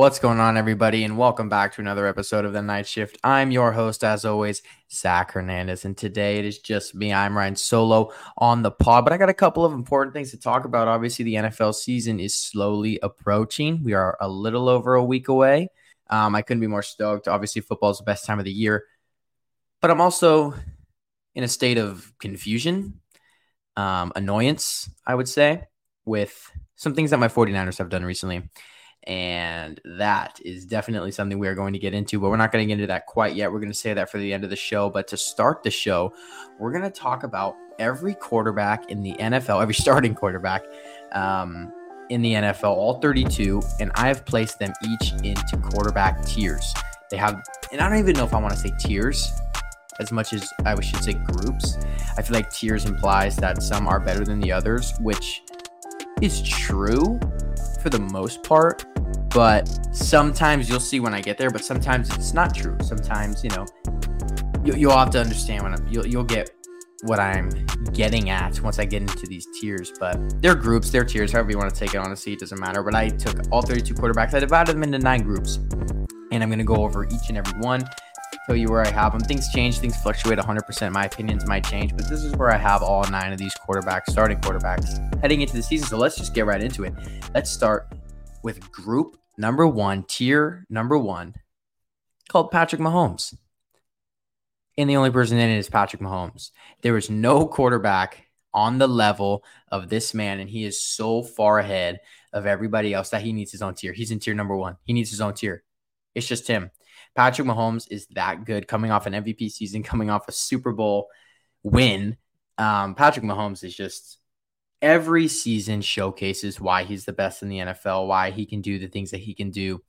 What's going on, everybody, and welcome back to another episode of the Night Shift. I'm your host, as always, Zach Hernandez, and today it is just me. I'm Ryan Solo on the pod, but I got a couple of important things to talk about. Obviously, the NFL season is slowly approaching. We are a little over a week away. Um, I couldn't be more stoked. Obviously, football is the best time of the year, but I'm also in a state of confusion, um, annoyance, I would say, with some things that my 49ers have done recently. And that is definitely something we are going to get into, but we're not going to get into that quite yet. We're going to say that for the end of the show. But to start the show, we're going to talk about every quarterback in the NFL, every starting quarterback um, in the NFL, all 32. And I have placed them each into quarterback tiers. They have, and I don't even know if I want to say tiers as much as I should say groups. I feel like tiers implies that some are better than the others, which is true for the most part, but sometimes you'll see when I get there, but sometimes it's not true. Sometimes, you know, you, you'll have to understand when I'm, you'll, you'll get what I'm getting at once I get into these tiers. But they're groups, they're tiers, however you want to take it. Honestly, it doesn't matter. But I took all 32 quarterbacks, I divided them into nine groups, and I'm going to go over each and every one you where I have them. Things change, things fluctuate 100%. My opinions might change, but this is where I have all nine of these quarterbacks, starting quarterbacks, heading into the season. So let's just get right into it. Let's start with group number one, tier number one, called Patrick Mahomes. And the only person in it is Patrick Mahomes. There is no quarterback on the level of this man, and he is so far ahead of everybody else that he needs his own tier. He's in tier number one. He needs his own tier. It's just him. Patrick Mahomes is that good coming off an MVP season, coming off a Super Bowl win. Um, Patrick Mahomes is just every season showcases why he's the best in the NFL, why he can do the things that he can do.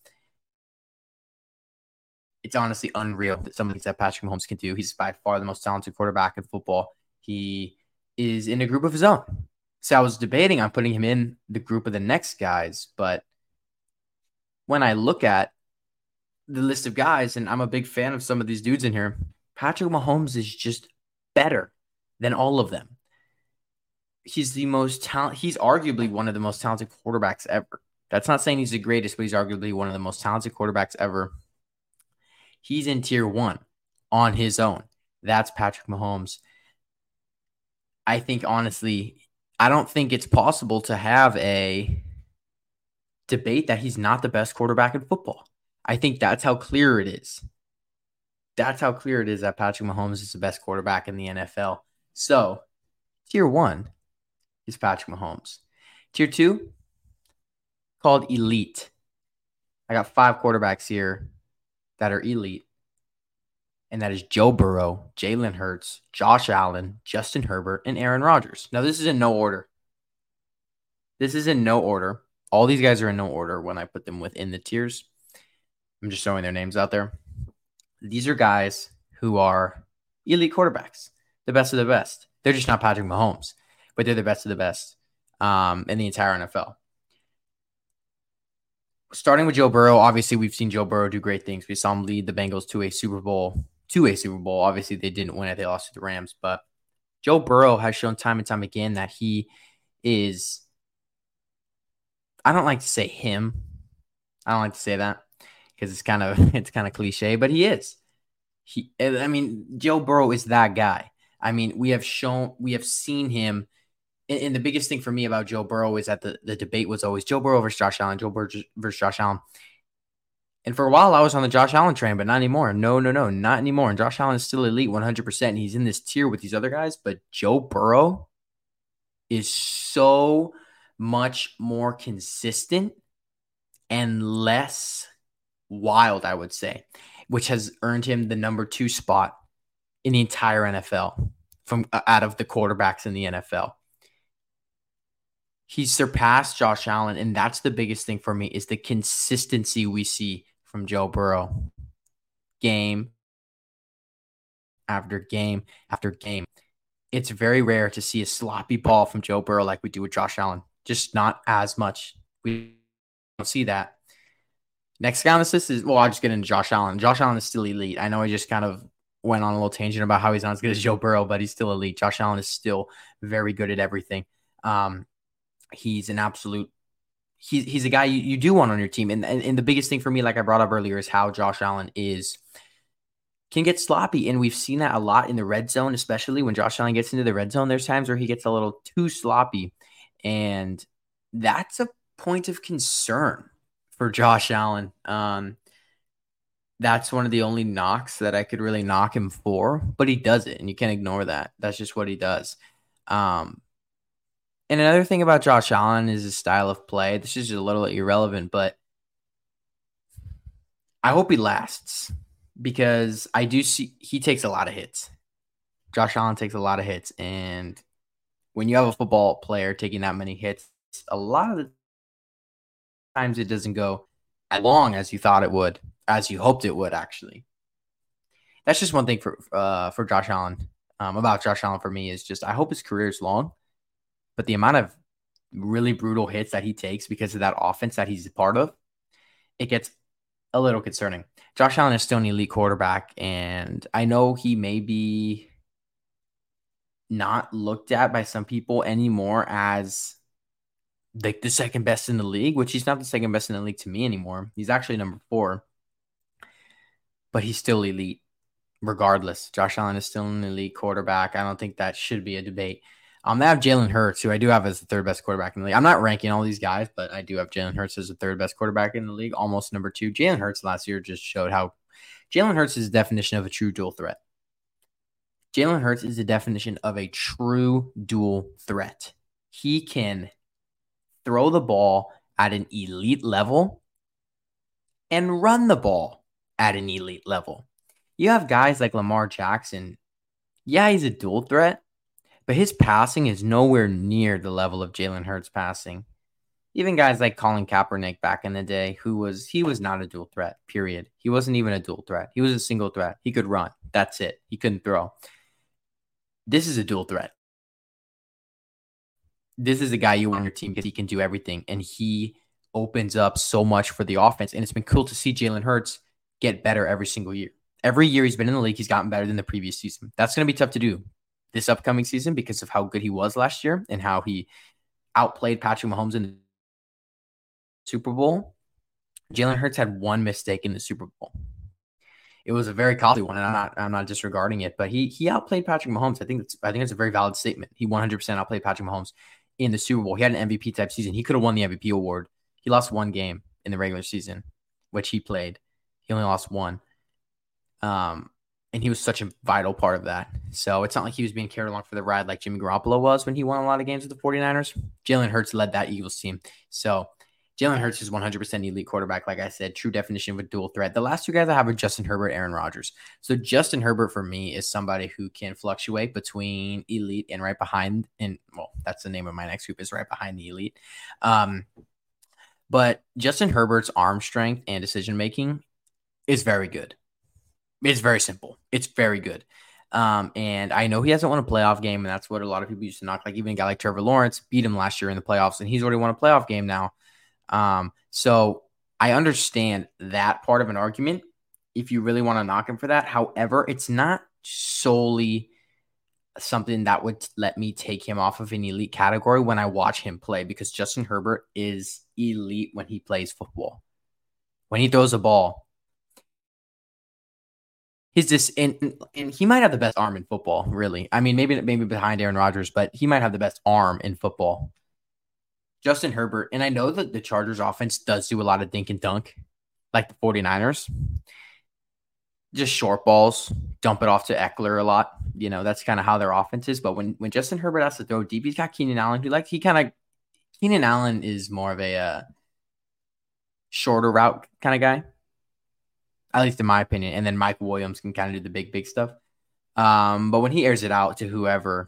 It's honestly unreal that some of things that Patrick Mahomes can do. He's by far the most talented quarterback in football. He is in a group of his own. So I was debating on putting him in the group of the next guys, but when I look at the list of guys, and I'm a big fan of some of these dudes in here. Patrick Mahomes is just better than all of them. He's the most talent. He's arguably one of the most talented quarterbacks ever. That's not saying he's the greatest, but he's arguably one of the most talented quarterbacks ever. He's in tier one on his own. That's Patrick Mahomes. I think honestly, I don't think it's possible to have a debate that he's not the best quarterback in football. I think that's how clear it is. That's how clear it is that Patrick Mahomes is the best quarterback in the NFL. So, tier one is Patrick Mahomes. Tier two, called elite. I got five quarterbacks here that are elite, and that is Joe Burrow, Jalen Hurts, Josh Allen, Justin Herbert, and Aaron Rodgers. Now, this is in no order. This is in no order. All these guys are in no order when I put them within the tiers. I'm just throwing their names out there. These are guys who are elite quarterbacks, the best of the best. They're just not Patrick Mahomes, but they're the best of the best um, in the entire NFL. Starting with Joe Burrow, obviously we've seen Joe Burrow do great things. We saw him lead the Bengals to a Super Bowl, to a Super Bowl. Obviously they didn't win it; they lost to the Rams. But Joe Burrow has shown time and time again that he is. I don't like to say him. I don't like to say that because it's kind of it's kind of cliche, but he is. He, I mean, Joe Burrow is that guy. I mean, we have shown, we have seen him. And, and the biggest thing for me about Joe Burrow is that the, the debate was always Joe Burrow versus Josh Allen, Joe Burrow versus Josh Allen. And for a while, I was on the Josh Allen train, but not anymore. No, no, no, not anymore. And Josh Allen is still elite 100%. And he's in this tier with these other guys, but Joe Burrow is so much more consistent and less wild, I would say, which has earned him the number two spot in the entire NFL from uh, out of the quarterbacks in the NFL. He's surpassed Josh Allen, and that's the biggest thing for me is the consistency we see from Joe Burrow. Game after game after game. It's very rare to see a sloppy ball from Joe Burrow like we do with Josh Allen. Just not as much. We don't see that. Next guy on this list is well, I'll just get into Josh Allen. Josh Allen is still elite. I know I just kind of went on a little tangent about how he's not as good as Joe Burrow, but he's still elite. Josh Allen is still very good at everything. Um, he's an absolute he's he's a guy you, you do want on your team. And, and and the biggest thing for me, like I brought up earlier, is how Josh Allen is can get sloppy. And we've seen that a lot in the red zone, especially when Josh Allen gets into the red zone. There's times where he gets a little too sloppy. And that's a point of concern for Josh Allen. Um, that's one of the only knocks that I could really knock him for, but he does it, and you can't ignore that. That's just what he does. Um, and another thing about Josh Allen is his style of play. This is a little irrelevant, but I hope he lasts because I do see he takes a lot of hits. Josh Allen takes a lot of hits, and when you have a football player taking that many hits, a lot of the times it doesn't go as long as you thought it would, as you hoped it would. Actually, that's just one thing for uh, for Josh Allen. Um, about Josh Allen for me is just I hope his career is long but the amount of really brutal hits that he takes because of that offense that he's a part of, it gets a little concerning. Josh Allen is still an elite quarterback, and I know he may be not looked at by some people anymore as like the second best in the league, which he's not the second best in the league to me anymore. He's actually number four, but he's still elite regardless. Josh Allen is still an elite quarterback. I don't think that should be a debate. Um, they have Jalen Hurts, who I do have as the third best quarterback in the league. I'm not ranking all these guys, but I do have Jalen Hurts as the third best quarterback in the league, almost number two. Jalen Hurts last year just showed how Jalen Hurts is the definition of a true dual threat. Jalen Hurts is the definition of a true dual threat. He can throw the ball at an elite level and run the ball at an elite level. You have guys like Lamar Jackson. Yeah, he's a dual threat, but his passing is nowhere near the level of Jalen Hurts passing. Even guys like Colin Kaepernick back in the day, who was he was not a dual threat, period. He wasn't even a dual threat. He was a single threat. He could run. That's it. He couldn't throw. This is a dual threat. This is a guy you want on your team because he can do everything and he opens up so much for the offense. And it's been cool to see Jalen Hurts get better every single year. Every year he's been in the league, he's gotten better than the previous season. That's going to be tough to do this upcoming season because of how good he was last year and how he outplayed Patrick Mahomes in the Super Bowl. Jalen Hurts had one mistake in the Super Bowl. It was a very costly one, and I'm not I'm not disregarding it, but he he outplayed Patrick Mahomes. I think that's I think it's a very valid statement. He 100% outplayed Patrick Mahomes in the Super Bowl. He had an MVP type season. He could have won the MVP award. He lost one game in the regular season, which he played. He only lost one. Um, and he was such a vital part of that. So it's not like he was being carried along for the ride like Jimmy Garoppolo was when he won a lot of games with the 49ers. Jalen Hurts led that Eagles team. So Jalen Hurts is 100% elite quarterback. Like I said, true definition of a dual threat. The last two guys I have are Justin Herbert, Aaron Rodgers. So Justin Herbert for me is somebody who can fluctuate between elite and right behind. And well, that's the name of my next group is right behind the elite. Um, but Justin Herbert's arm strength and decision making is very good. It's very simple. It's very good. Um, and I know he hasn't won a playoff game, and that's what a lot of people used to knock. Like even a guy like Trevor Lawrence beat him last year in the playoffs, and he's already won a playoff game now. Um, so I understand that part of an argument if you really want to knock him for that. However, it's not solely something that would let me take him off of an elite category when I watch him play because Justin Herbert is elite when he plays football. When he throws a ball, He's just and, and he might have the best arm in football, really. I mean, maybe maybe behind Aaron Rodgers, but he might have the best arm in football. Justin Herbert, and I know that the Chargers offense does do a lot of dink and dunk, like the 49ers. Just short balls, dump it off to Ekeler a lot. You know, that's kind of how their offense is. But when when Justin Herbert has to throw deep, he's got Keenan Allen, who like he kind of Keenan Allen is more of a uh, shorter route kind of guy at least in my opinion. And then Mike Williams can kind of do the big, big stuff. Um, but when he airs it out to whoever,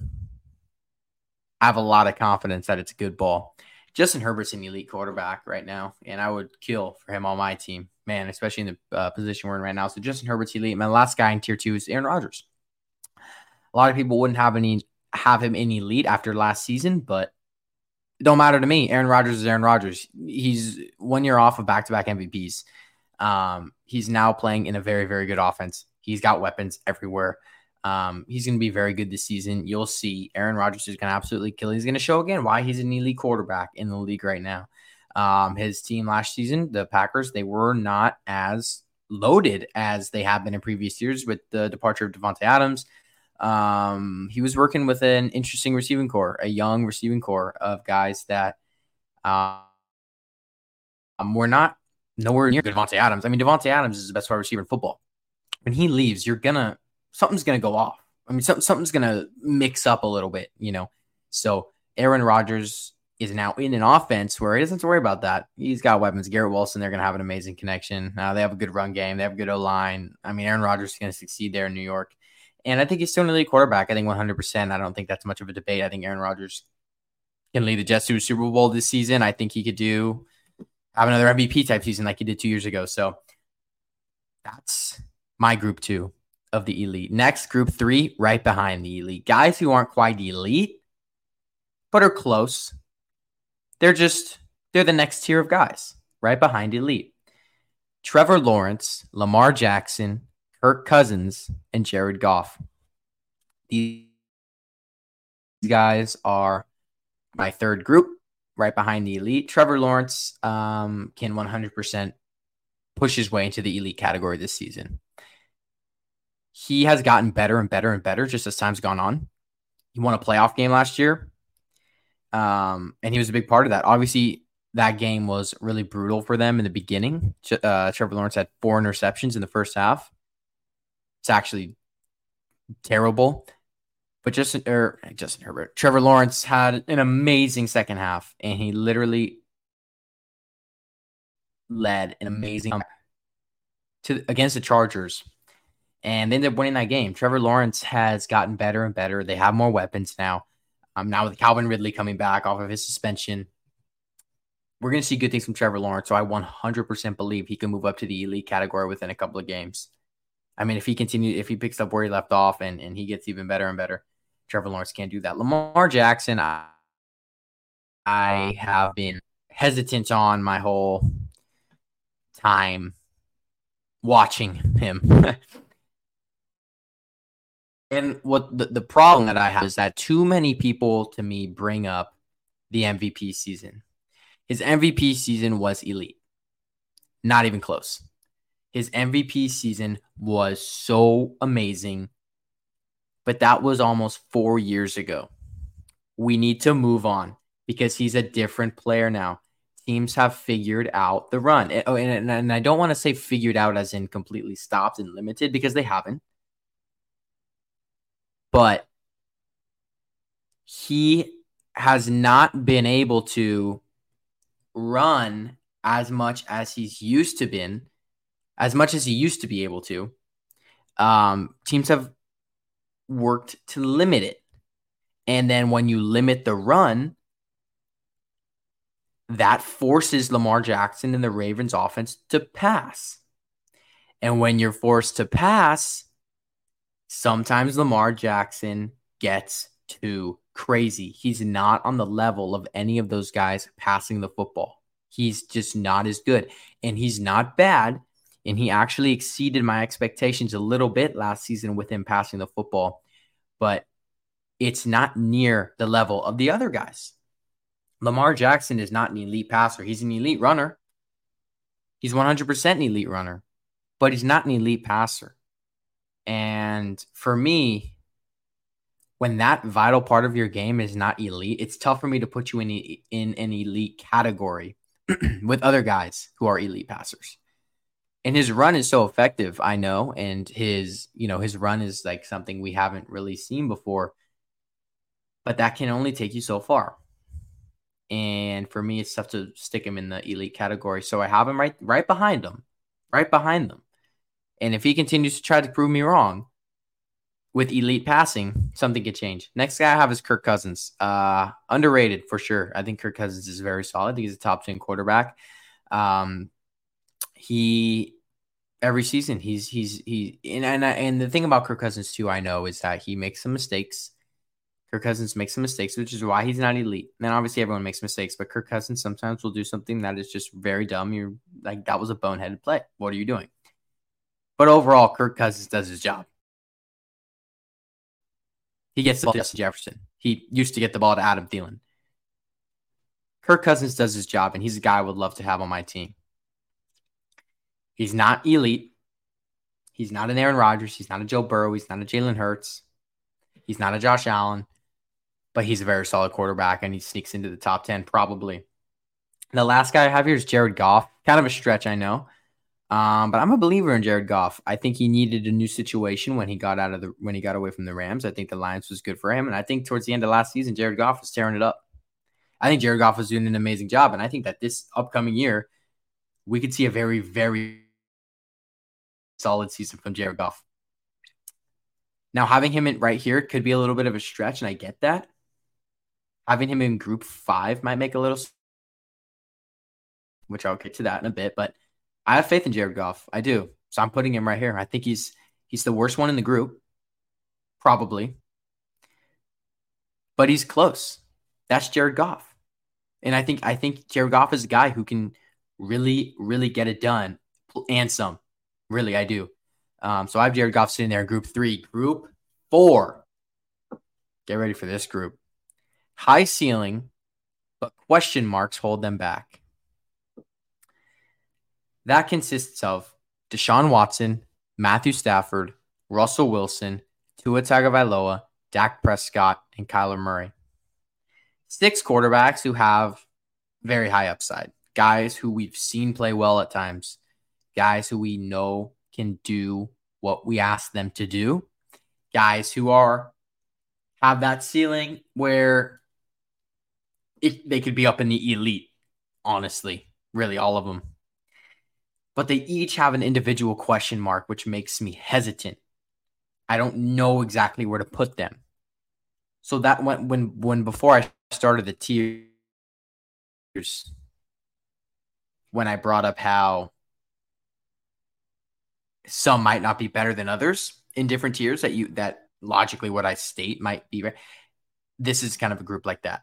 I have a lot of confidence that it's a good ball. Justin Herbert's an elite quarterback right now, and I would kill for him on my team, man, especially in the uh, position we're in right now. So Justin Herbert's elite. My last guy in tier two is Aaron Rodgers. A lot of people wouldn't have any have him in elite after last season, but it don't matter to me. Aaron Rodgers is Aaron Rodgers. He's one year off of back to back MVPs. Um, he's now playing in a very, very good offense. He's got weapons everywhere. Um, he's going to be very good this season. You'll see Aaron Rodgers is going to absolutely kill. He's going to show again why he's an elite quarterback in the league right now. Um, his team last season, the Packers, they were not as loaded as they have been in previous years with the departure of Davante Adams. Um, he was working with an interesting receiving corps, a young receiving corps of guys that um, were not nowhere near Davante Adams. I mean, Davante Adams is the best wide receiver in football. When he leaves, you're gonna something's gonna go off. I mean, something something's gonna mix up a little bit, you know. So Aaron Rodgers is now in an offense where he doesn't have to worry about that. He's got weapons. Garrett Wilson, they're gonna have an amazing connection. Uh, they have a good run game. They have a good O line. I mean, Aaron Rodgers is gonna succeed there in New York. And I think he's still an elite quarterback. I think 100%. I don't think that's much of a debate. I think Aaron Rodgers can lead the Jets to a Super Bowl this season. I think he could do have another MVP type season like he did two years ago. So that's my group two of the elite. Next, group three, right behind the elite. Guys who aren't quite elite, but are close. They're just, they're the next tier of guys, right behind elite. Trevor Lawrence, Lamar Jackson, Kirk Cousins, and Jared Goff. These guys are my third group, right behind the elite. Trevor Lawrence um, can 100% push his way into the elite category this season. He has gotten better and better and better just as time's gone on. He won a playoff game last year, um, and he was a big part of that. Obviously, that game was really brutal for them in the beginning. Uh, Trevor Lawrence had four interceptions in the first half. It's actually terrible. But Justin or Justin Herbert, Trevor Lawrence had an amazing second half, and he literally led an amazing to against the Chargers, and they ended up winning that game. Trevor Lawrence has gotten better and better. They have more weapons now. Um, now with Calvin Ridley coming back off of his suspension, we're going to see good things from Trevor Lawrence. So I 100% believe he can move up to the elite category within a couple of games. I mean, if he continues, if he picks up where he left off and, and he gets even better and better, Trevor Lawrence can't do that. Lamar Jackson, I, I have been hesitant on my whole time watching him. and what the, the problem that I have is that too many people to me bring up the MVP season. His MVP season was elite. Not even close. His MVP season was so amazing, but that was almost four years ago. We need to move on because he's a different player now. Teams have figured out the run. Oh, and, and I don't want to say figured out as in completely stopped and limited because they haven't. But he has not been able to run as much as he's used to been as much as he used to be able to. Um, teams have worked to limit it. And then when you limit the run, that forces Lamar Jackson and the Ravens offense to pass. And when you're forced to pass, sometimes Lamar Jackson gets too crazy. He's not on the level of any of those guys passing the football. He's just not as good. And he's not bad and he actually exceeded my expectations a little bit last season with him passing the football, but it's not near the level of the other guys. Lamar Jackson is not an elite passer. He's an elite runner. He's 100% an elite runner, but he's not an elite passer. And for me, when that vital part of your game is not elite, it's tough for me to put you in, in an elite category with other guys who are elite passers. And his run is so effective i know and his you know his run is like something we haven't really seen before but that can only take you so far. And for me it's tough to stick him in the elite category so i have him right right behind him right behind them and if he continues to try to prove me wrong with elite passing something could change next guy i have is kirk cousins uh underrated for sure i think kirk cousins is very solid he's a top 10 quarterback um he every season he's he's he and and, and the thing about Kirk Cousins too I know is that he makes some mistakes. Kirk Cousins makes some mistakes, which is why he's not elite. And obviously everyone makes mistakes, but Kirk Cousins sometimes will do something that is just very dumb. You're like that was a boneheaded play. What are you doing? But overall, Kirk Cousins does his job. He gets the ball to Justin Jefferson. He used to get the ball to Adam Thielen. Kirk Cousins does his job, and he's a guy I would love to have on my team. He's not elite. He's not an Aaron Rodgers. He's not a Joe Burrow. He's not a Jalen Hurts. He's not a Josh Allen, but he's a very solid quarterback, and he sneaks into the top 10 probably. The last guy I have here is Jared Goff. Kind of a stretch, I know. Um, but I'm a believer in Jared Goff. I think he needed a new situation when he got out of the when he got away from the Rams. I think the Lions was good for him, and I think towards the end of last season, Jared Goff was tearing it up. I think Jared Goff was doing an amazing job, and I think that this upcoming year, we could see a very, very solid season from Jared Goff. Now, having him in right here could be a little bit of a stretch, and I get that. Having him in group five might make a little, which I'll get to that in a bit, but I have faith in Jared Goff. I do. So I'm putting him right here. I think he's he's the worst one in the group, probably. But he's close. That's Jared Goff. And I think I think Jared Goff is a guy who can really, really get it done and some. Really, I do. Um, so I have Jared Goff sitting there in group three. Group four. Get ready for this group. High ceiling, but question marks hold them back. That consists of Deshaun Watson, Matthew Stafford, Russell Wilson, Tua Tagovailoa, Dak Prescott, and Kyler Murray. Six quarterbacks who have very high upside. Guys who we've seen play well at times. Guys who we know can do what we ask them to do. Guys who are have that ceiling where they could be up in the elite, honestly, really all of them but they each have an individual question mark, which makes me hesitant. I don't know exactly where to put them. So that when when when before I started the tiers, when I brought up how some might not be better than others in different tiers that you that logically what I state might be right. This is kind of a group like that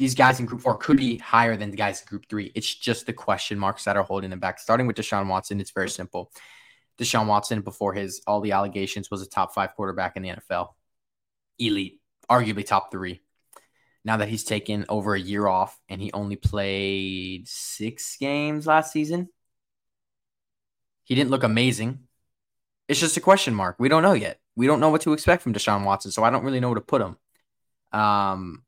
these guys in group four could be higher than the guys in group three. It's just the question marks that are holding them back. Starting with Deshaun Watson, it's very simple. Deshaun Watson, before his all the allegations, was a top five quarterback in the NFL. Elite, arguably top three. Now that he's taken over a year off and he only played six games last season, he didn't look amazing. It's just a question mark. We don't know yet. We don't know what to expect from Deshaun Watson, so I don't really know where to put him. Um,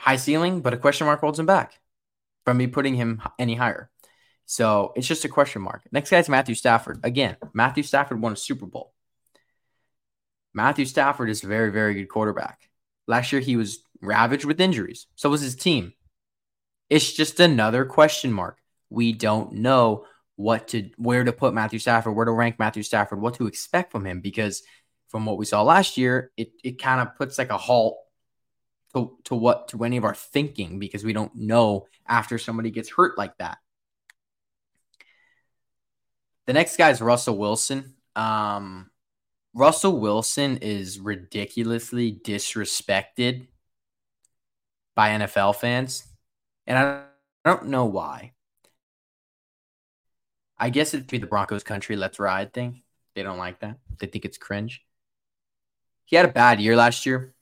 high ceiling, but a question mark holds him back from me putting him any higher. So it's just a question mark. Next guy is Matthew Stafford. Again, Matthew Stafford won a Super Bowl. Matthew Stafford is a very, very good quarterback. Last year he was ravaged with injuries. So was his team. It's just another question mark. We don't know what to where to put Matthew Stafford, where to rank Matthew Stafford, what to expect from him because from what we saw last year, it it kind of puts like a halt to, to what to any of our thinking because we don't know after somebody gets hurt like that. The next guy is Russell Wilson. Um, Russell Wilson is ridiculously disrespected by NFL fans, and I don't know why. I guess it'd be the Broncos country let's ride thing. They don't like that. They think it's cringe. He had a bad year last year.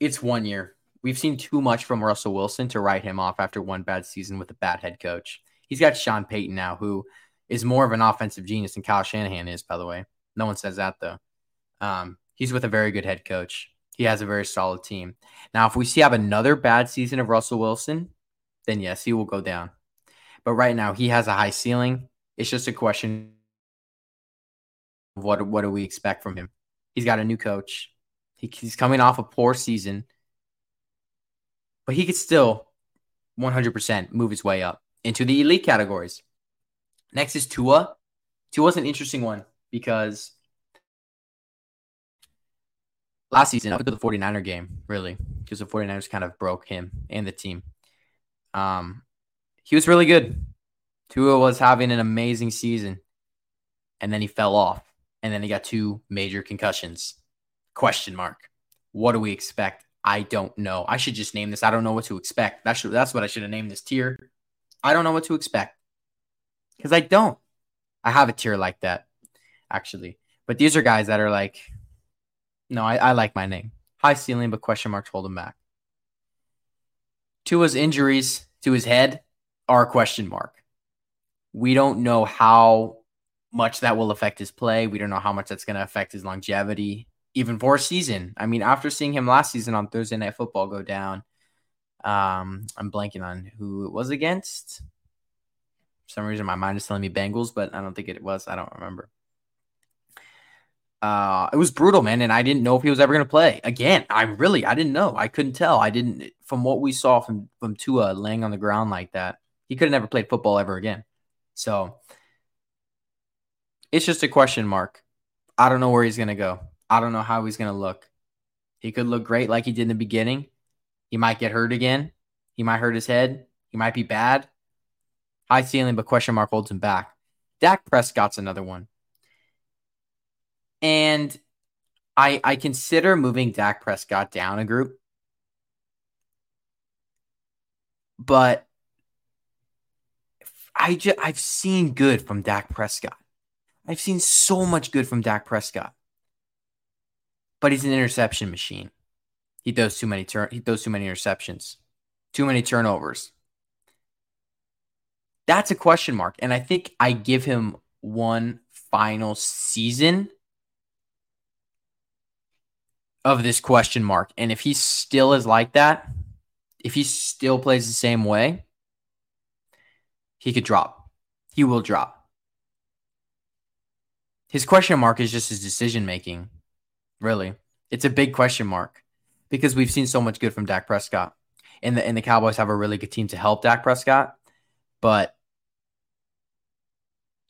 It's one year. We've seen too much from Russell Wilson to write him off after one bad season with a bad head coach. He's got Sean Payton now, who is more of an offensive genius than Kyle Shanahan is, by the way. No one says that, though. Um, he's with a very good head coach. He has a very solid team. Now, if we see have another bad season of Russell Wilson, then yes, he will go down. But right now, he has a high ceiling. It's just a question of what what do we expect from him? He's got a new coach. He, he's coming off a poor season but he could still 100% move his way up into the elite categories. Next is Tua. Tua's an interesting one because last season, up to the 49er game, really, because the 49ers kind of broke him and the team. Um, he was really good. Tua was having an amazing season, and then he fell off, and then he got two major concussions. Question mark. What do we expect I don't know. I should just name this. I don't know what to expect. That's that's what I should have named this tier. I don't know what to expect because I don't. I have a tier like that actually, but these are guys that are like, no, I, I like my name. High ceiling, but question marks hold him back. Tua's injuries to his head are a question mark. We don't know how much that will affect his play. We don't know how much that's going to affect his longevity, even for a season. I mean, after seeing him last season on Thursday Night Football go down, um, I'm blanking on who it was against. For some reason, my mind is telling me Bengals, but I don't think it was. I don't remember. Uh, it was brutal, man, and I didn't know if he was ever going to play again. I really, I didn't know. I couldn't tell. I didn't from what we saw from from Tua laying on the ground like that. He could have never played football ever again. So it's just a question mark. I don't know where he's going to go. I don't know how he's going to look. He could look great like he did in the beginning. He might get hurt again. He might hurt his head. He might be bad. High ceiling, but question mark holds him back. Dak Prescott's another one. And I I consider moving Dak Prescott down a group. But I I've seen good from Dak Prescott. I've seen so much good from Dak Prescott. But he's an interception machine. He throws too many turn he throws too many interceptions. Too many turnovers. That's a question mark. And I think I give him one final season of this question mark. And if he still is like that, if he still plays the same way, he could drop. He will drop. His question mark is just his decision making. Really. It's a big question mark because we've seen so much good from Dak Prescott. And the and the Cowboys have a really good team to help Dak Prescott. But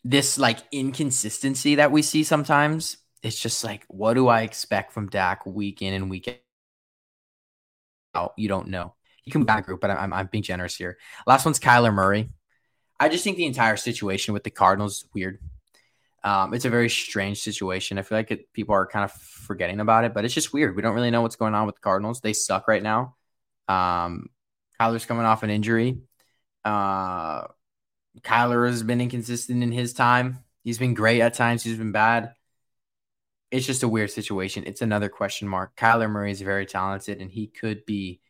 this like inconsistency that we see sometimes it's just like, what do I expect from Dak week in and week out? You don't know. You can back group, but I'm, I'm being generous here. Last one's Kyler Murray. I just think the entire situation with the Cardinals is weird. Um, it's a very strange situation. I feel like it, people are kind of forgetting about it, but it's just weird. We don't really know what's going on with the Cardinals. They suck right now. Um, Kyler's coming off an injury. Uh, Kyler has been inconsistent in his time. He's been great at times. He's been bad it's just a weird situation. It's another question mark. Kyler Murray is very talented and he could be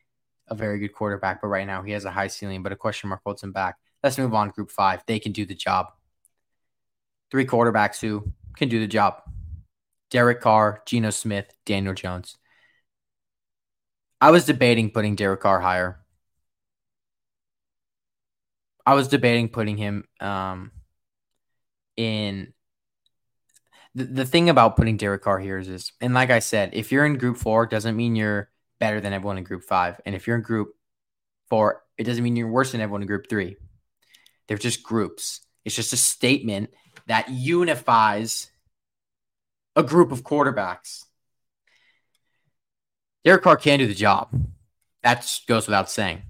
a very good quarterback, but right now he has a high ceiling, but a question mark holds him back. Let's move on. Group five. They can do the job. Three quarterbacks who can do the job Derek Carr, Geno Smith, Daniel Jones. I was debating putting Derek Carr higher. I was debating putting him um, in the, the thing about putting Derek Carr here is, is, and like I said, if you're in group four, doesn't mean you're better than everyone in group five. And if you're in group four, it doesn't mean you're worse than everyone in group three. They're just groups. It's just a statement that unifies a group of quarterbacks. Derek Carr can do the job. That goes without saying.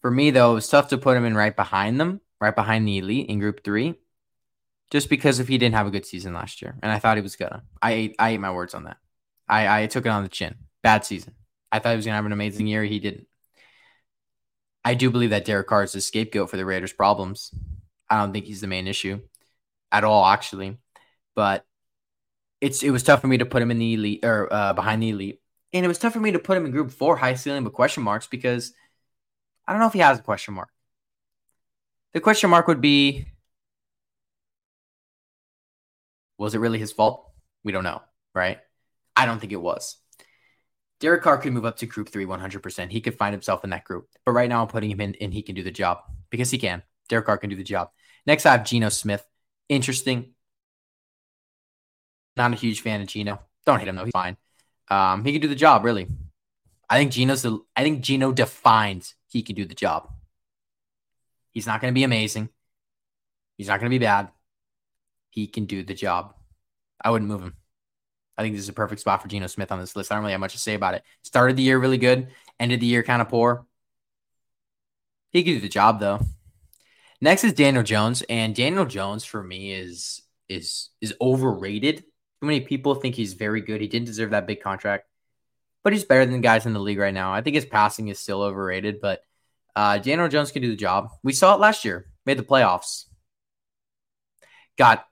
For me, though, it's tough to put him in right behind them, right behind the elite in group three just because if he didn't have a good season last year, and I thought he was gonna. I ate I ate my words on that. I I took it on the chin. Bad season. I thought he was gonna have an amazing year. He didn't. I do believe that Derek Carr is the scapegoat for the Raiders' problems. I don't think he's the main issue at all, actually. But it's it was tough for me to put him in the elite or uh, behind the elite, and it was tough for me to put him in Group Four, high ceiling but question marks because I don't know if he has a question mark. The question mark would be was it really his fault? We don't know, right? I don't think it was. Derek Carr could move up to group three 100%. He could find himself in that group. But right now, I'm putting him in and he can do the job because he can. Derek Carr can do the job. Next, I have Geno Smith. Interesting. Not a huge fan of Geno. Don't hate him, though. He's fine. Um, he can do the job, really. I think Geno's the, I think Geno defines he can do the job. He's not going to be amazing. He's not going to be bad he can do the job. I wouldn't move him. I think this is a perfect spot for Geno Smith on this list. I don't really have much to say about it. Started the year really good, ended the year kind of poor. He can do the job though. Next is Daniel Jones, and Daniel Jones for me is is is overrated. Too many people think he's very good. He didn't deserve that big contract, but he's better than guys in the league right now. I think his passing is still overrated, but uh, Daniel Jones can do the job. We saw it last year, made the playoffs, got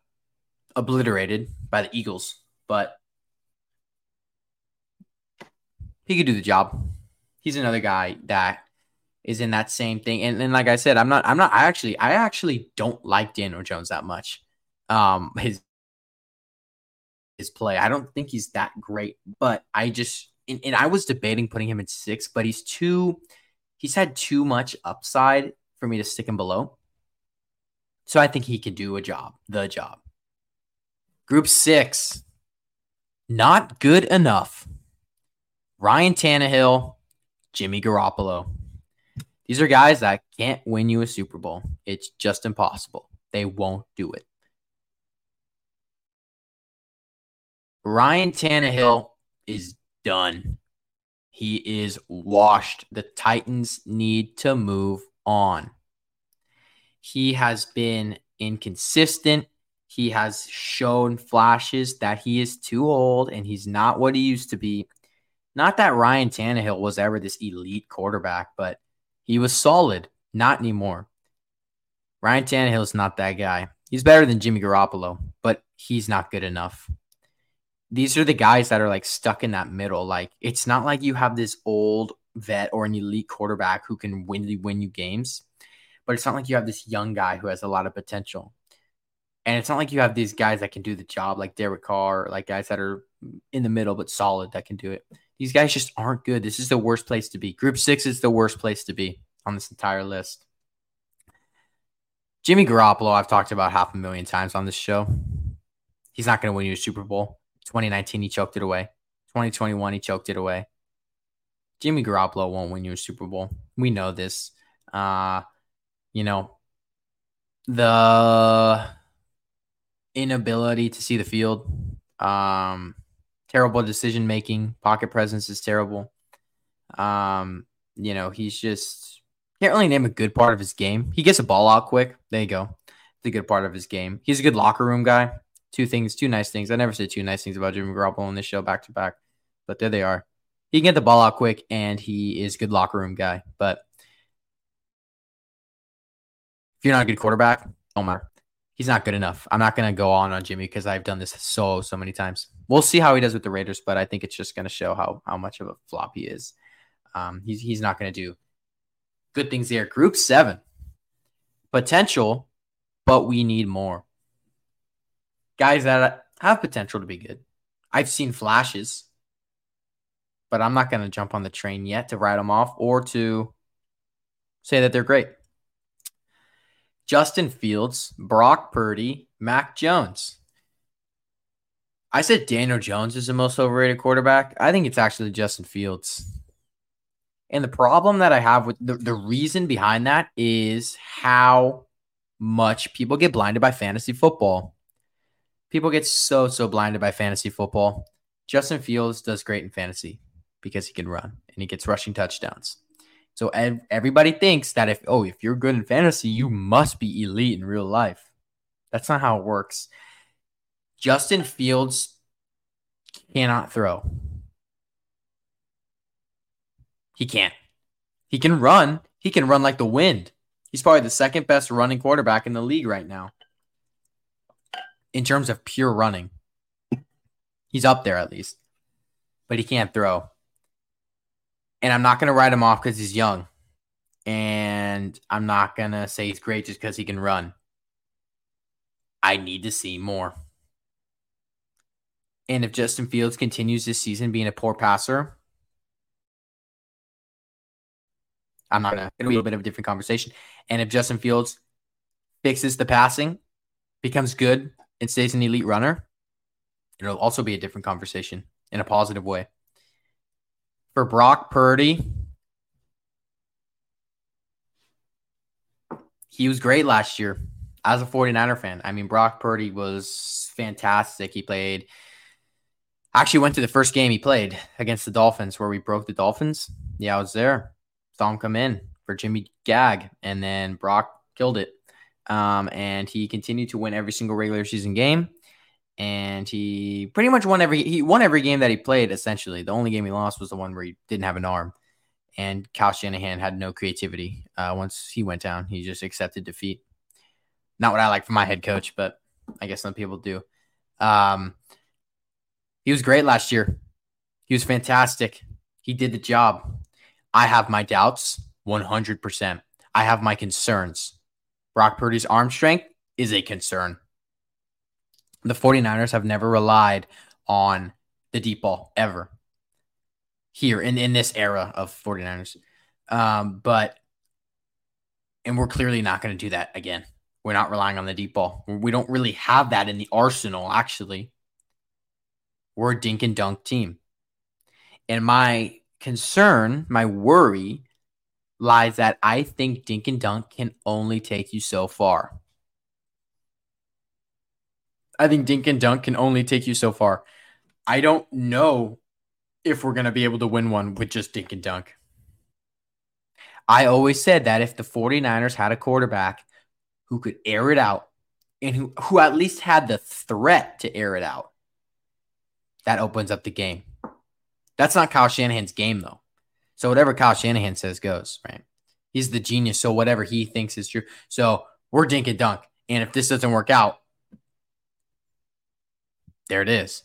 obliterated by the Eagles, but he could do the job. he's another guy that is in that same thing. And, and like I said, I'm not, I'm not, I actually, I actually don't like Daniel Jones that much. Um, his, his play, I don't think he's that great, but I just, and, and I was debating putting him at six, but he's too, he's had too much upside for me to stick him below. So I think he can do a job, the job. Group six, not good enough. Ryan Tannehill, Jimmy Garoppolo. These are guys that can't win you a Super Bowl. It's just impossible. They won't do it. Ryan Tannehill is done. He is washed. The Titans need to move on. He has been inconsistent. He has shown flashes that he is too old and he's not what he used to be. Not that Ryan Tannehill was ever this elite quarterback, but he was solid. Not anymore. Ryan Tannehill is not that guy. He's better than Jimmy Garoppolo, but he's not good enough. These are the guys that are like stuck in that middle. Like it's not like you have this old vet or an elite quarterback who can win win you games, but it's not like you have this young guy who has a lot of potential. And it's not like you have these guys that can do the job like Derek Carr, like guys that are in the middle but solid that can do it. These guys just aren't good. This is the worst place to be. Group six is the worst place to be on this entire list. Jimmy Garoppolo, I've talked about half a million times on this show. He's not going to win you a Super Bowl. 2019, he choked it away. 2021, he choked it away. Jimmy Garoppolo won't win you a Super Bowl. We know this. Uh, you know, the inability to see the field, um, terrible decision making. Pocket presence is terrible. Um, you know, he's just can't really name a good part of his game. He gets a ball out quick. There you go. The good part of his game. He's a good locker room guy. Two things, two nice things. I never said two nice things about Jimmy Garoppolo on this show back to back, but there they are. He can get the ball out quick, and he is a good locker room guy. But if you're not a good quarterback, don't matter he's not good enough. I'm not going to go on on Jimmy because I've done this so so many times. We'll see how he does with the Raiders, but I think it's just going to show how how much of a flop he is. Um, he's he's not going to do good things there. Group seven, potential, but we need more guys that have potential to be good. I've seen flashes, but I'm not going to jump on the train yet to write them off or to say that they're great. Justin Fields, Brock Purdy, Mac Jones. I said Daniel Jones is the most overrated quarterback. I think it's actually Justin Fields. And the problem that I have with the, the reason behind that is how much people get blinded by fantasy football. People get so, so blinded by fantasy football. Justin Fields does great in fantasy because he can run and he gets rushing touchdowns. So everybody thinks that if oh if you're good in fantasy, you must be elite in real life. That's not how it works. Justin Fields cannot throw. He can't. He can run. He can run like the wind. He's probably the second best running quarterback in the league right now. In terms of pure running. He's up there at least. But he can't throw and I'm not going to write him off because he's young. And I'm not going to say he's great just because he can run. I need to see more. And if Justin Fields continues this season being a poor passer, I'm not gonna. It'll be a bit of a different conversation. And if Justin Fields fixes the passing, becomes good, and stays an elite runner, it'll also be a different conversation in a positive way for Brock Purdy. He was great last year as a 49er fan. I mean, Brock Purdy was fantastic. He played, actually went to the first game he played against the Dolphins where we broke the Dolphins. Yeah, I was there. Saw him come in for Jimmy Gag, and then Brock killed it. Um, and he continued to win every single regular season game and he pretty much won every he won every game that he played. Essentially, the only game he lost was the one where he didn't have an arm, and Kyle Shanahan had no creativity. Uh, once he went down, he just accepted defeat. Not what I like for my head coach, but I guess some people do. Um, he was great last year. He was fantastic. He did the job. I have my doubts 100%. I have my concerns. Brock Purdy's arm strength is a concern. The 49ers have never relied on the deep ball ever here in, in this era of 49ers. Um, but, and we're clearly not going to do that again. We're not relying on the deep ball. We don't really have that in the arsenal, actually. We're a dink and dunk team. And my concern, my worry lies that I think dink and dunk can only take you so far. I think dink and dunk can only take you so far. I don't know if we're going to be able to win one with just dink and dunk. I always said that if the 49ers had a quarterback who could air it out and who, who at least had the threat to air it out, that opens up the game. That's not Kyle Shanahan's game, though. So whatever Kyle Shanahan says goes, right? He's the genius. So whatever he thinks is true. So we're dink and dunk. And if this doesn't work out, there it is.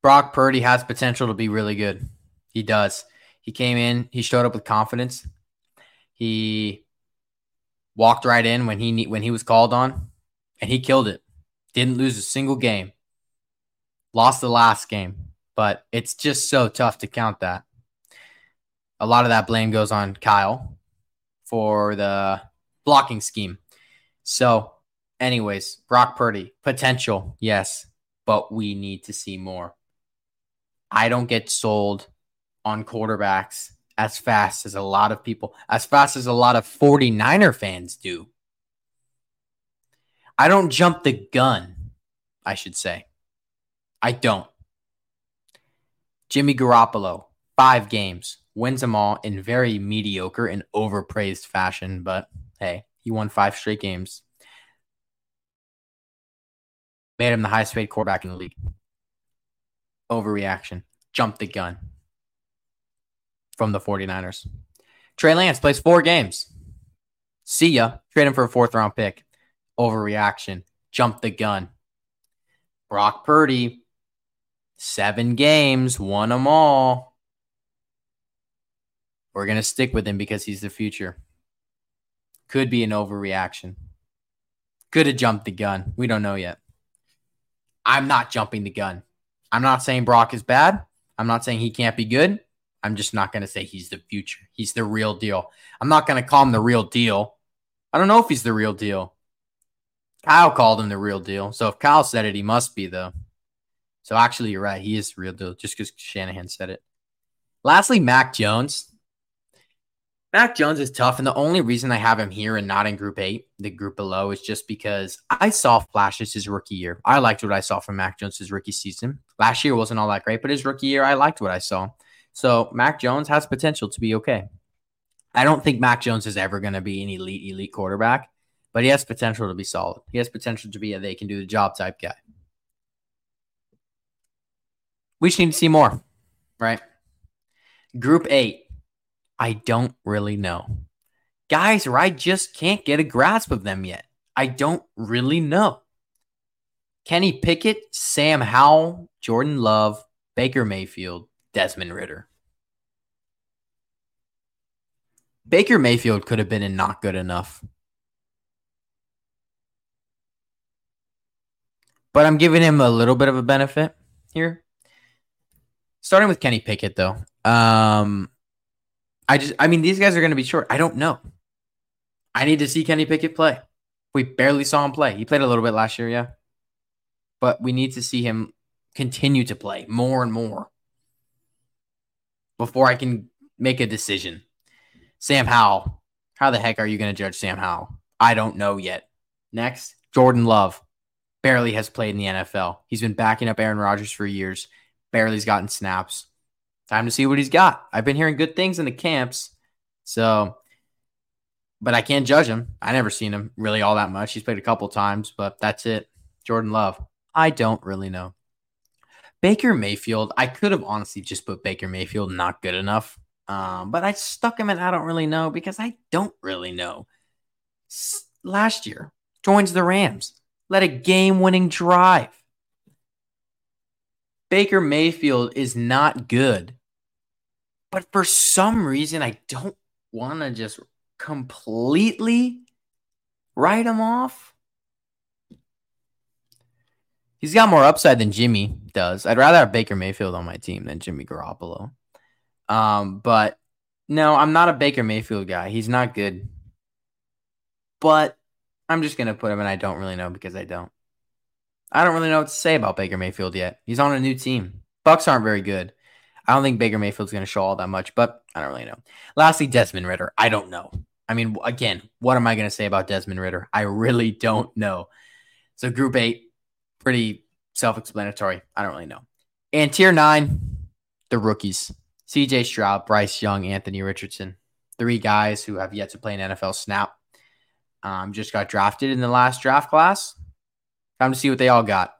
Brock Purdy has potential to be really good. He does. He came in, he showed up with confidence. He walked right in when he when he was called on and he killed it. Didn't lose a single game. Lost the last game, but it's just so tough to count that. A lot of that blame goes on Kyle for the blocking scheme. So, anyways, Brock Purdy, potential, yes, but we need to see more. I don't get sold on quarterbacks as fast as a lot of people, as fast as a lot of 49er fans do. I don't jump the gun, I should say. I don't. Jimmy Garoppolo, five games, wins them all in very mediocre and overpraised fashion, but hey, he won five straight games. Made him the highest paid quarterback in the league. Overreaction. Jump the gun from the 49ers. Trey Lance plays four games. See ya. Trade him for a fourth round pick. Overreaction. Jump the gun. Brock Purdy, seven games, won them all. We're going to stick with him because he's the future. Could be an overreaction. Could have jumped the gun. We don't know yet. I'm not jumping the gun. I'm not saying Brock is bad. I'm not saying he can't be good. I'm just not going to say he's the future. He's the real deal. I'm not going to call him the real deal. I don't know if he's the real deal. Kyle called him the real deal. So if Kyle said it, he must be, though. So actually, you're right. He is the real deal just because Shanahan said it. Lastly, Mac Jones. Mac Jones is tough. And the only reason I have him here and not in group eight, the group below, is just because I saw flashes his rookie year. I liked what I saw from Mac Jones his rookie season. Last year wasn't all that great, but his rookie year, I liked what I saw. So Mac Jones has potential to be okay. I don't think Mac Jones is ever going to be an elite, elite quarterback but he has potential to be solid. He has potential to be a they can do the job type guy. We just need to see more, right? Group eight, I don't really know. Guys, or I just can't get a grasp of them yet. I don't really know. Kenny Pickett, Sam Howell, Jordan Love, Baker Mayfield, Desmond Ridder. Baker Mayfield could have been in not good enough. but I'm giving him a little bit of a benefit here. Starting with Kenny Pickett, though. Um, I just, I mean, these guys are going to be short. I don't know. I need to see Kenny Pickett play. We barely saw him play. He played a little bit last year, yeah. But we need to see him continue to play more and more before I can make a decision. Sam Howell. How the heck are you going to judge Sam Howell? I don't know yet. Next, Jordan Love barely has played in the NFL. He's been backing up Aaron Rodgers for years, barely's gotten snaps. Time to see what he's got. I've been hearing good things in the camps. So, but I can't judge him. I never seen him really all that much. He's played a couple times, but that's it. Jordan Love. I don't really know. Baker Mayfield, I could have honestly just put Baker Mayfield not good enough. Um, but I stuck him in I don't really know because I don't really know. S- last year, joins the Rams led a game winning drive. Baker Mayfield is not good But for some reason, I don't want to just completely write him off. He's got more upside than Jimmy does. I'd rather have Baker Mayfield on my team than Jimmy Garoppolo. Um, but no, I'm not a Baker Mayfield guy. He's not good. But I'm just gonna put him and I don't really know because I don't. I don't really know what to say about Baker Mayfield yet. He's on a new team. Bucs aren't very good. I don't think Baker Mayfield's gonna show all that much, but I don't really know. Lastly, Desmond Ridder. I don't know. I mean, again, what am I gonna say about Desmond Ridder? I really don't know. So group eight, pretty self-explanatory. I don't really know. And tier nine, the rookies. CJ Stroud, Bryce Young, Anthony Richardson. Three guys who have yet to play an NFL snap. Um, just got drafted in the last draft class. Time to see what they all got.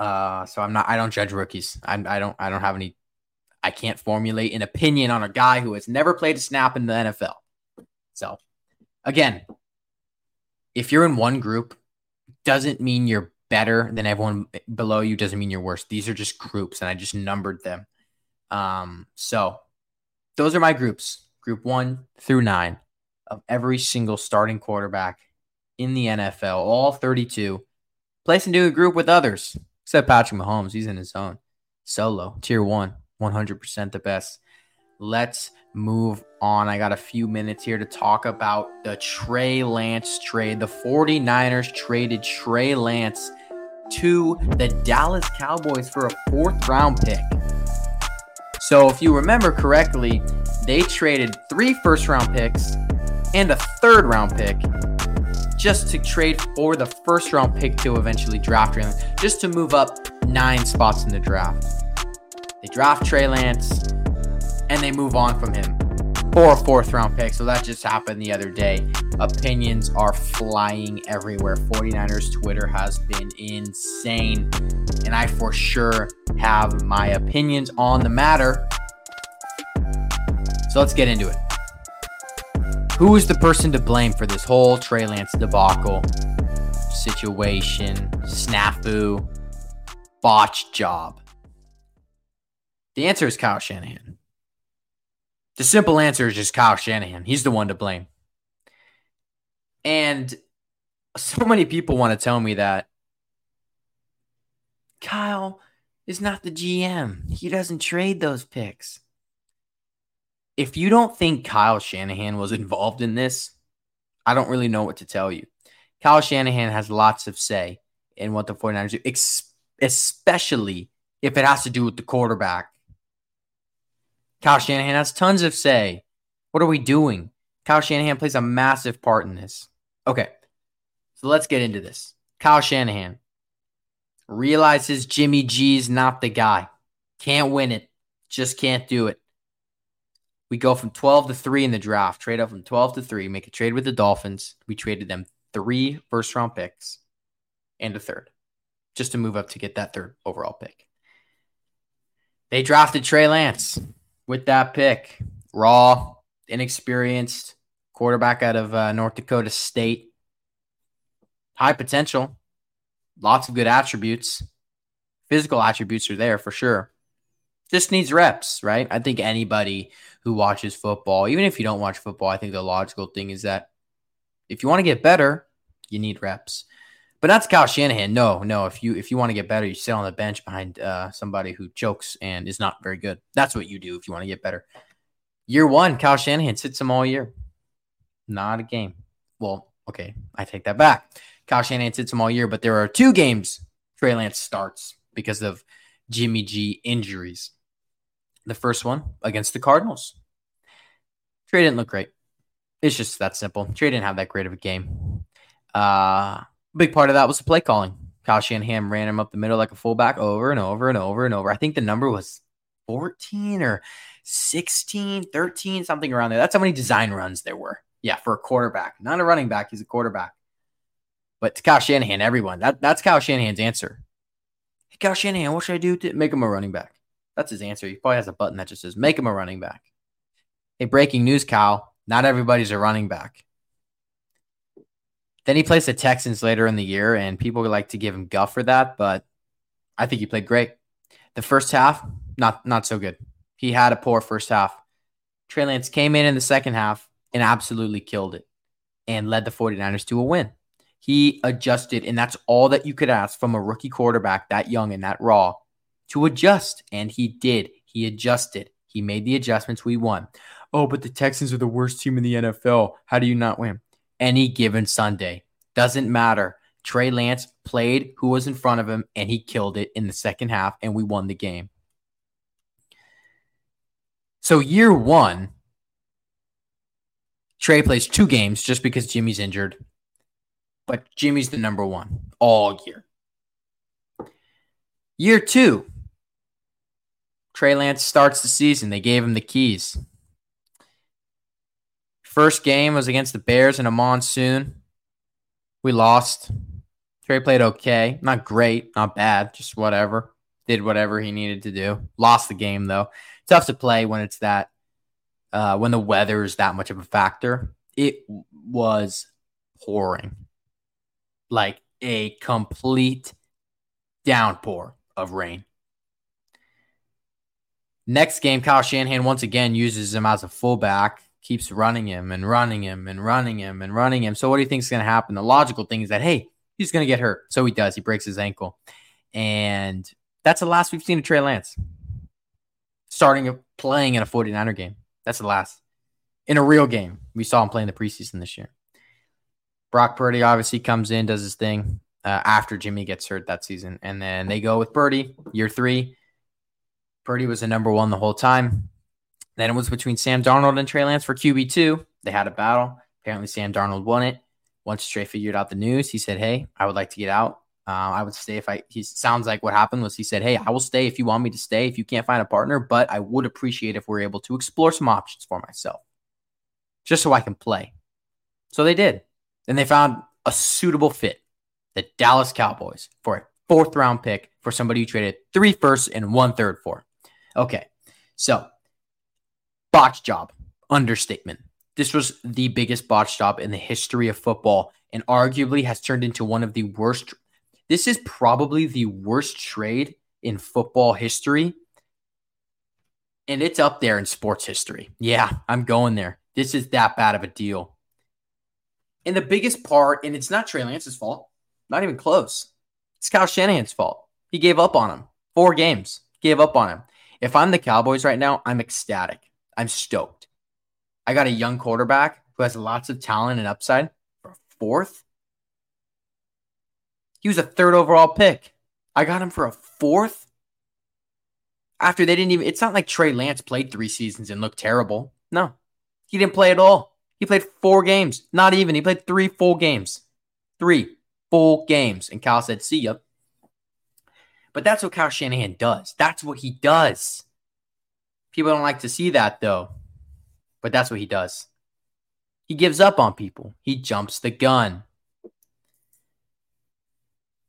Uh, so I'm not. I don't judge rookies. I'm, I don't. I don't have any. I can't formulate an opinion on a guy who has never played a snap in the NFL. So, again, if you're in one group, doesn't mean you're better than everyone below you. Doesn't mean you're worse. These are just groups, and I just numbered them. Um, so those are my groups, group one through nine of every single starting quarterback in the NFL, all 32. Place into a group with others, except Patrick Mahomes. He's in his own solo, tier one, 100% the best. Let's move on. I got a few minutes here to talk about the Trey Lance trade. The 49ers traded Trey Lance to the Dallas Cowboys for a fourth round pick. So, if you remember correctly, they traded three first round picks and a third round pick just to trade for the first round pick to eventually draft Trey Lance, just to move up nine spots in the draft. They draft Trey Lance and they move on from him for a fourth round pick. So that just happened the other day. Opinions are flying everywhere. 49ers Twitter has been insane. And I for sure have my opinions on the matter. So let's get into it. Who is the person to blame for this whole Trey Lance debacle situation, snafu, botch job? The answer is Kyle Shanahan. The simple answer is just Kyle Shanahan. He's the one to blame. And so many people want to tell me that Kyle is not the GM. He doesn't trade those picks. If you don't think Kyle Shanahan was involved in this, I don't really know what to tell you. Kyle Shanahan has lots of say in what the 49ers do, especially if it has to do with the quarterback. Kyle Shanahan has tons of say. What are we doing? Kyle Shanahan plays a massive part in this. Okay, so let's get into this. Kyle Shanahan realizes Jimmy G's not the guy. Can't win it. Just can't do it. We go from 12 to 3 in the draft, trade up from 12 to 3, make a trade with the Dolphins. We traded them three first round picks and a third just to move up to get that third overall pick. They drafted Trey Lance with that pick. Raw, inexperienced quarterback out of uh, North Dakota State. High potential, lots of good attributes. Physical attributes are there for sure. Just needs reps, right? I think anybody who watches football, even if you don't watch football, I think the logical thing is that if you want to get better, you need reps. But that's Kyle Shanahan. No, no. If you if you want to get better, you sit on the bench behind uh, somebody who chokes and is not very good. That's what you do if you want to get better. Year one, Kyle Shanahan sits him all year. Not a game. Well, okay, I take that back. Kyle Shanahan sits him all year, but there are two games Trey Lance starts because of Jimmy G injuries. The first one against the Cardinals. Trey didn't look great. It's just that simple. Trey didn't have that great of a game. Uh, big part of that was the play calling. Kyle Shanahan ran him up the middle like a fullback over and over and over and over. I think the number was 14 or 16, 13, something around there. That's how many design runs there were. Yeah, for a quarterback, not a running back. He's a quarterback. But to Kyle Shanahan, everyone, that, that's Kyle Shanahan's answer. Hey, Kyle Shanahan, what should I do to make him a running back? That's his answer. He probably has a button that just says, make him a running back. Hey, breaking news, Kyle. Not everybody's a running back. Then he plays the Texans later in the year, and people like to give him guff for that, but I think he played great. The first half, not not so good. He had a poor first half. Trey Lance came in in the second half and absolutely killed it and led the 49ers to a win. He adjusted, and that's all that you could ask from a rookie quarterback that young and that raw to adjust. And he did. He adjusted. He made the adjustments. We won. Oh, but the Texans are the worst team in the NFL. How do you not win? Any given Sunday. Doesn't matter. Trey Lance played who was in front of him, and he killed it in the second half, and we won the game. So, year one, Trey plays two games just because Jimmy's injured, but Jimmy's the number one all year. Year two, Trey Lance starts the season. They gave him the keys. First game was against the Bears in a monsoon. We lost. Trey played okay. Not great, not bad, just whatever. Did whatever he needed to do. Lost the game though. Tough to play when it's that uh, when the weather is that much of a factor. It was pouring. Like a complete downpour of rain. Next game, Kyle Shanahan once again uses him as a fullback, keeps running him and running him and running him and running him. So, what do you think is going to happen? The logical thing is that, hey, he's going to get hurt. So he does. He breaks his ankle. And that's the last we've seen of Trey Lance starting playing in a 49er game. That's the last. In a real game, we saw him playing the preseason this year. Brock Purdy obviously comes in, does his thing uh, after Jimmy gets hurt that season. And then they go with Purdy, year three. Purdy was the number one the whole time. Then it was between Sam Darnold and Trey Lance for QB2. They had a battle. Apparently, Sam Darnold won it. Once Trey figured out the news, he said, Hey, I would like to get out. Uh, I would stay if I. He sounds like what happened was he said, "Hey, I will stay if you want me to stay. If you can't find a partner, but I would appreciate if we're able to explore some options for myself, just so I can play." So they did, and they found a suitable fit, the Dallas Cowboys, for a fourth round pick for somebody who traded three firsts and one third for. Okay, so botch job, understatement. This was the biggest botch job in the history of football and arguably has turned into one of the worst this is probably the worst trade in football history. And it's up there in sports history. Yeah, I'm going there. This is that bad of a deal. And the biggest part, and it's not Trey Lance's fault, not even close. It's Kyle Shanahan's fault. He gave up on him. Four games, gave up on him. If I'm the Cowboys right now, I'm ecstatic. I'm stoked. I got a young quarterback who has lots of talent and upside for a fourth. He was a third overall pick. I got him for a fourth. After they didn't even, it's not like Trey Lance played three seasons and looked terrible. No, he didn't play at all. He played four games, not even. He played three full games. Three full games. And Kyle said, see ya. But that's what Kyle Shanahan does. That's what he does. People don't like to see that though. But that's what he does. He gives up on people. He jumps the gun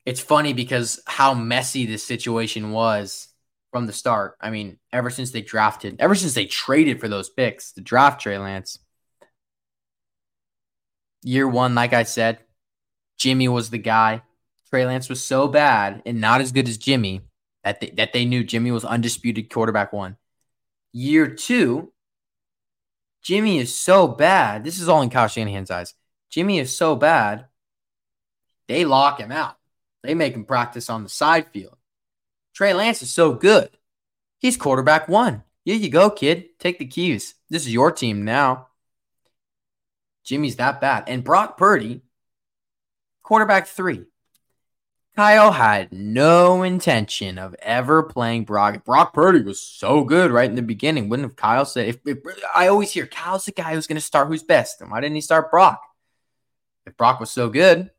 it's funny because how messy this situation was from the start. I mean, ever since they drafted, ever since they traded for those picks, the draft Trey Lance. Year one, like I said, Jimmy was the guy. Trey Lance was so bad and not as good as Jimmy that they, that they knew Jimmy was undisputed quarterback one. Year two, Jimmy is so bad. This is all in Kyle Shanahan's eyes. Jimmy is so bad, they lock him out. They make him practice on the side field. Trey Lance is so good. He's quarterback one. Here you go, kid. Take the keys. This is your team now. Jimmy's that bad. And Brock Purdy, quarterback three. Kyle had no intention of ever playing Brock. Brock Purdy was so good right in the beginning. Wouldn't have Kyle said, if, if I always hear Kyle's the guy who's going to start who's best. And why didn't he start Brock? If Brock was so good,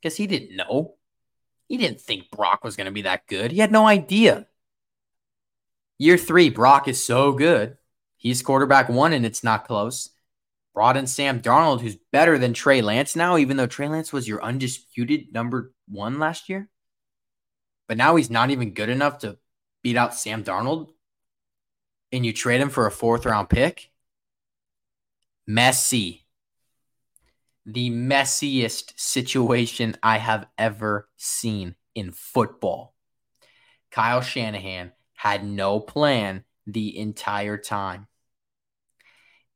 because he didn't know. He didn't think Brock was going to be that good. He had no idea. Year three, Brock is so good. He's quarterback one, and it's not close. Brought in Sam Darnold, who's better than Trey Lance now, even though Trey Lance was your undisputed number one last year. But now he's not even good enough to beat out Sam Darnold. And you trade him for a fourth round pick. Messy the messiest situation I have ever seen in football. Kyle Shanahan had no plan the entire time.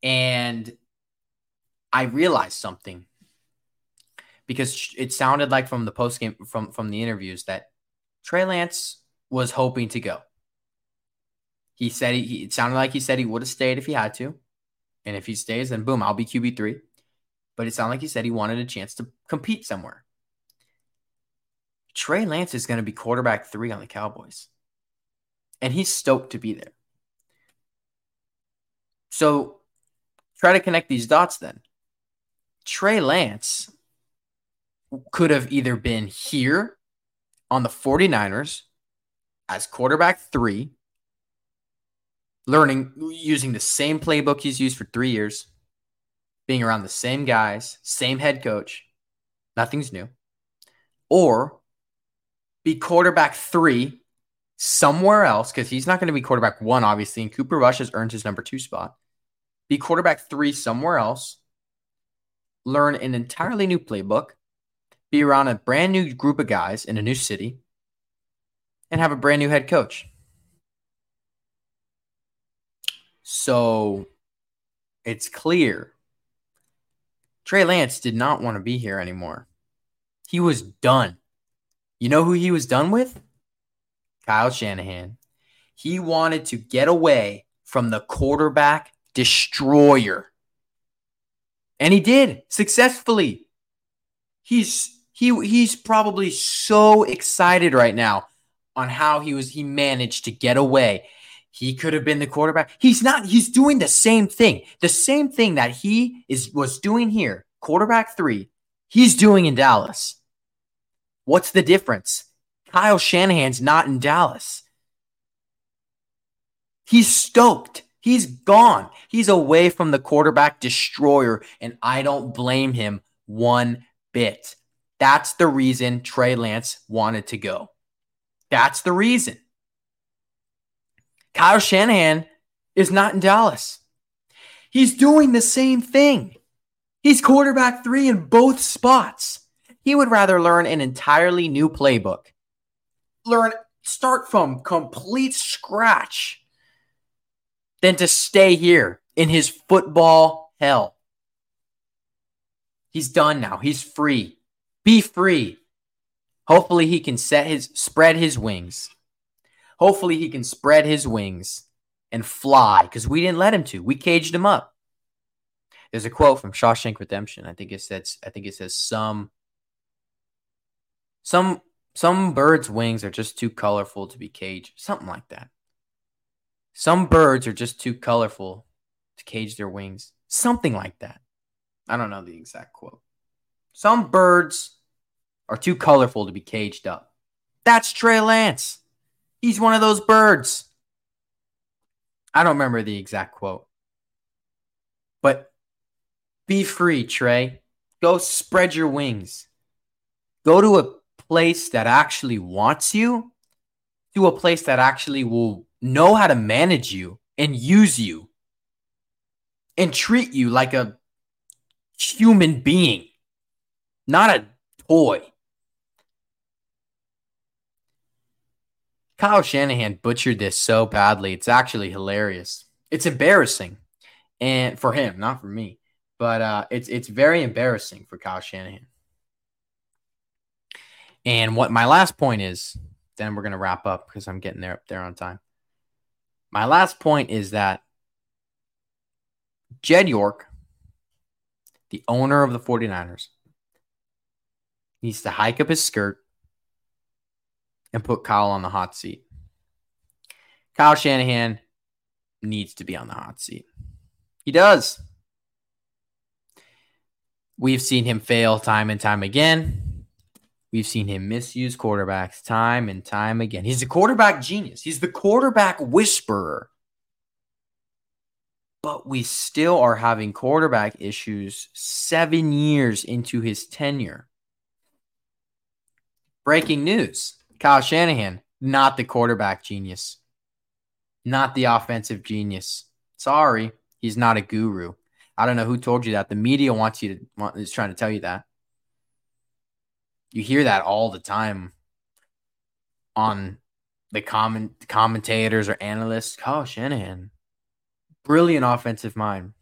And I realized something because it sounded like from the post game from from the interviews that Trey Lance was hoping to go. He said he, it sounded like he said he would have stayed if he had to. And if he stays, then boom, I'll be QB3. But it sounded like he said he wanted a chance to compete somewhere. Trey Lance is going to be quarterback three on the Cowboys. And he's stoked to be there. So try to connect these dots then. Trey Lance could have either been here on the 49ers as quarterback three, learning using the same playbook he's used for three years, being around the same guys, same head coach. Nothing's new. Or be quarterback three somewhere else because he's not going to be quarterback one, obviously. And Cooper Rush has earned his number two spot. Be quarterback three somewhere else. Learn an entirely new playbook. Be around a brand new group of guys in a new city. And have a brand new head coach. So it's clear Trey Lance did not want to be here anymore. He was done. You know who he was done with? Kyle Shanahan. He wanted to get away from the quarterback destroyer. And he did successfully. He's he he's probably so excited right now on how he was he managed to get away. He could have been the quarterback. He's not. He's doing the same thing. The same thing that he is was doing here, quarterback 3. He's doing in Dallas. What's the difference? Kyle Shanahan's not in Dallas. He's stoked. He's gone. He's away from the quarterback destroyer, and I don't blame him one bit. That's the reason Trey Lance wanted to go. That's the reason. Kyle Shanahan is not in Dallas. He's doing the same thing. He's quarterback three in both spots. He would rather learn an entirely new playbook learn, start from complete scratch than to stay here in his football hell. He's done now. He's free. Be free. Hopefully he can set his spread his wings. Hopefully he can spread his wings and fly because we didn't let him to. We caged him up. There's a quote from Shawshank Redemption. I think it says I think it says some some some birds' wings are just too colorful to be caged. Something like that. Some birds are just too colorful to cage their wings. Something like that. I don't know the exact quote. Some birds are too colorful to be caged up. That's Trey Lance. He's one of those birds. I don't remember the exact quote. But be free, Trey. Go spread your wings. Go to a place that actually wants you to a place that actually will know how to manage you and use you and treat you like a human being, not a toy. Kyle Shanahan butchered this so badly. It's actually hilarious. It's embarrassing. And for him, not for me. But uh, it's it's very embarrassing for Kyle Shanahan. And what my last point is, then we're to wrap up because I'm getting there up there on time. My last point is that Jed York, the owner of the 49ers, needs to hike up his skirt and put Kyle on the hot seat. Kyle Shanahan needs to be on the hot seat. He does. We've seen him fail time and time again. We've seen him misuse quarterbacks time and time again. He's a quarterback genius. He's the quarterback whisperer. But we still are having quarterback issues seven years into his tenure. Breaking news Kyle Shanahan, not the quarterback genius, not the offensive genius. Sorry, he's not a guru. I don't know who told you that. The media wants you to is trying to tell you that. You hear that all the time on the comment commentators or analysts. Oh, Shanahan, brilliant offensive mind.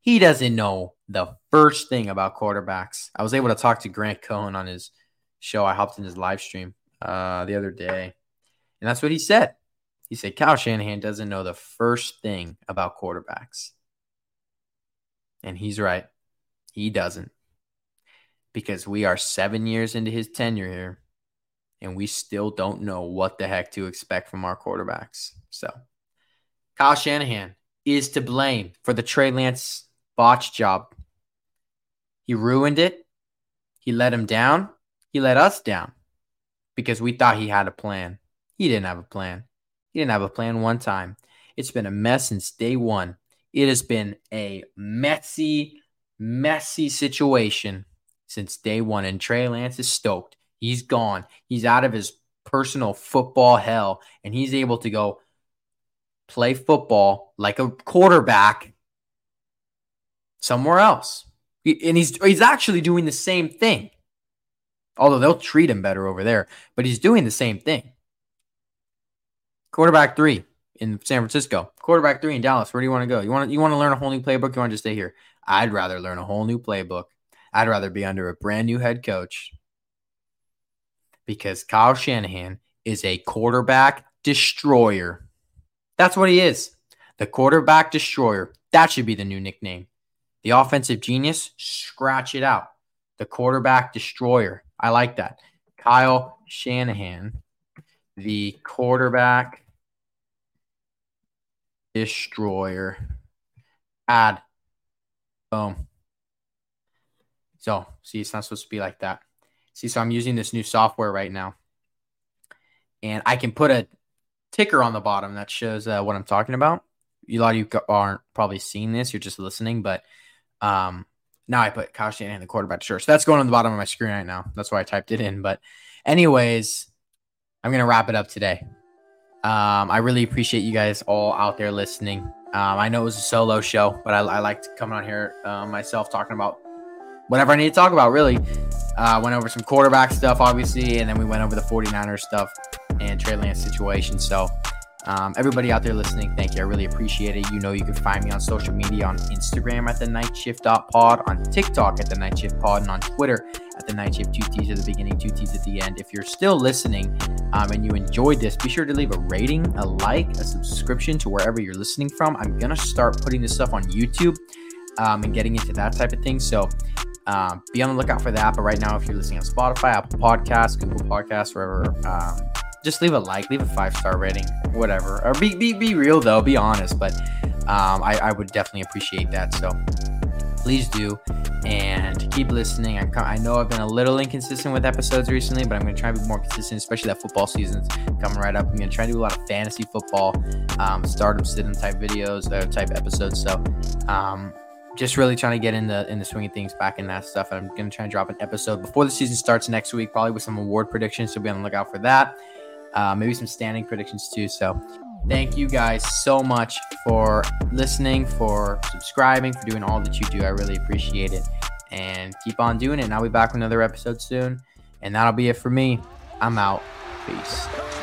He doesn't know the first thing about quarterbacks. I was able to talk to Grant Cohn on his show. I hopped in his live stream uh, the other day, and that's what he said. He said Kyle Shanahan doesn't know the first thing about quarterbacks. And he's right. He doesn't. Because we are seven years into his tenure here, and we still don't know what the heck to expect from our quarterbacks. So, Kyle Shanahan is to blame for the Trey Lance botch job. He ruined it. He let him down. He let us down because we thought he had a plan. He didn't have a plan. He didn't have a plan one time. It's been a mess since day one. It has been a messy, messy situation since day one. And Trey Lance is stoked. He's gone. He's out of his personal football hell, and he's able to go play football like a quarterback somewhere else. And he's he's actually doing the same thing. Although they'll treat him better over there, but he's doing the same thing. Quarterback three in San Francisco. Quarterback three in Dallas. Where do you want to go? You want you want to learn a whole new playbook? You want to just stay here? I'd rather learn a whole new playbook. I'd rather be under a brand new head coach because Kyle Shanahan is a quarterback destroyer. That's what he is. The quarterback destroyer. That should be the new nickname. The offensive genius, scratch it out. The quarterback destroyer. I like that. Kyle Shanahan, the quarterback destroyer. Add. Boom. So, see, it's not supposed to be like that. See, so I'm using this new software right now. And I can put a ticker on the bottom that shows uh, what I'm talking about. A lot of you aren't probably seeing this, you're just listening, but um, now I put Kyle Shanahan, the quarterback, sure. So that's going on the bottom of my screen right now. That's why I typed it in. But, anyways, I'm to wrap it up today. Um, I really appreciate you guys all out there listening. Um, I know it was a solo show, but I, I liked coming on here uh, myself talking about whatever I need to talk about, really. Uh, went over some quarterback stuff, obviously, and then we went over the 49ers stuff and Trey Lance situation. So, um, everybody out there listening, thank you. I really appreciate it. You know, you can find me on social media on Instagram at the Night Shift Pod, on TikTok at the Night Shift Pod, and on Twitter at the Night Shift. Two T's at the beginning, two T's at the end. If you're still listening um, and you enjoyed this, be sure to leave a rating, a like, a subscription to wherever you're listening from. I'm gonna start putting this stuff on YouTube um, and getting into that type of thing. So um, be on the lookout for that. But right now, if you're listening on Spotify, Apple Podcasts, Google Podcasts, wherever, um, just leave a like, leave a five star rating, whatever. Or be be, be real though, be honest. But um, I, I would definitely appreciate that. So please do and keep listening. I, I know I've been a little inconsistent with episodes recently, but I'm going to try to be more consistent, especially that football season's coming right up. I'm going to try to do a lot of fantasy football, um, stardom, sit type videos, uh, type episodes. So, um, just really trying to get in the in the swing of things back in that stuff. I'm gonna try and drop an episode before the season starts next week, probably with some award predictions. So be on the lookout for that. Uh, maybe some standing predictions too. So thank you guys so much for listening, for subscribing, for doing all that you do. I really appreciate it. And keep on doing it. And I'll be back with another episode soon. And that'll be it for me. I'm out. Peace.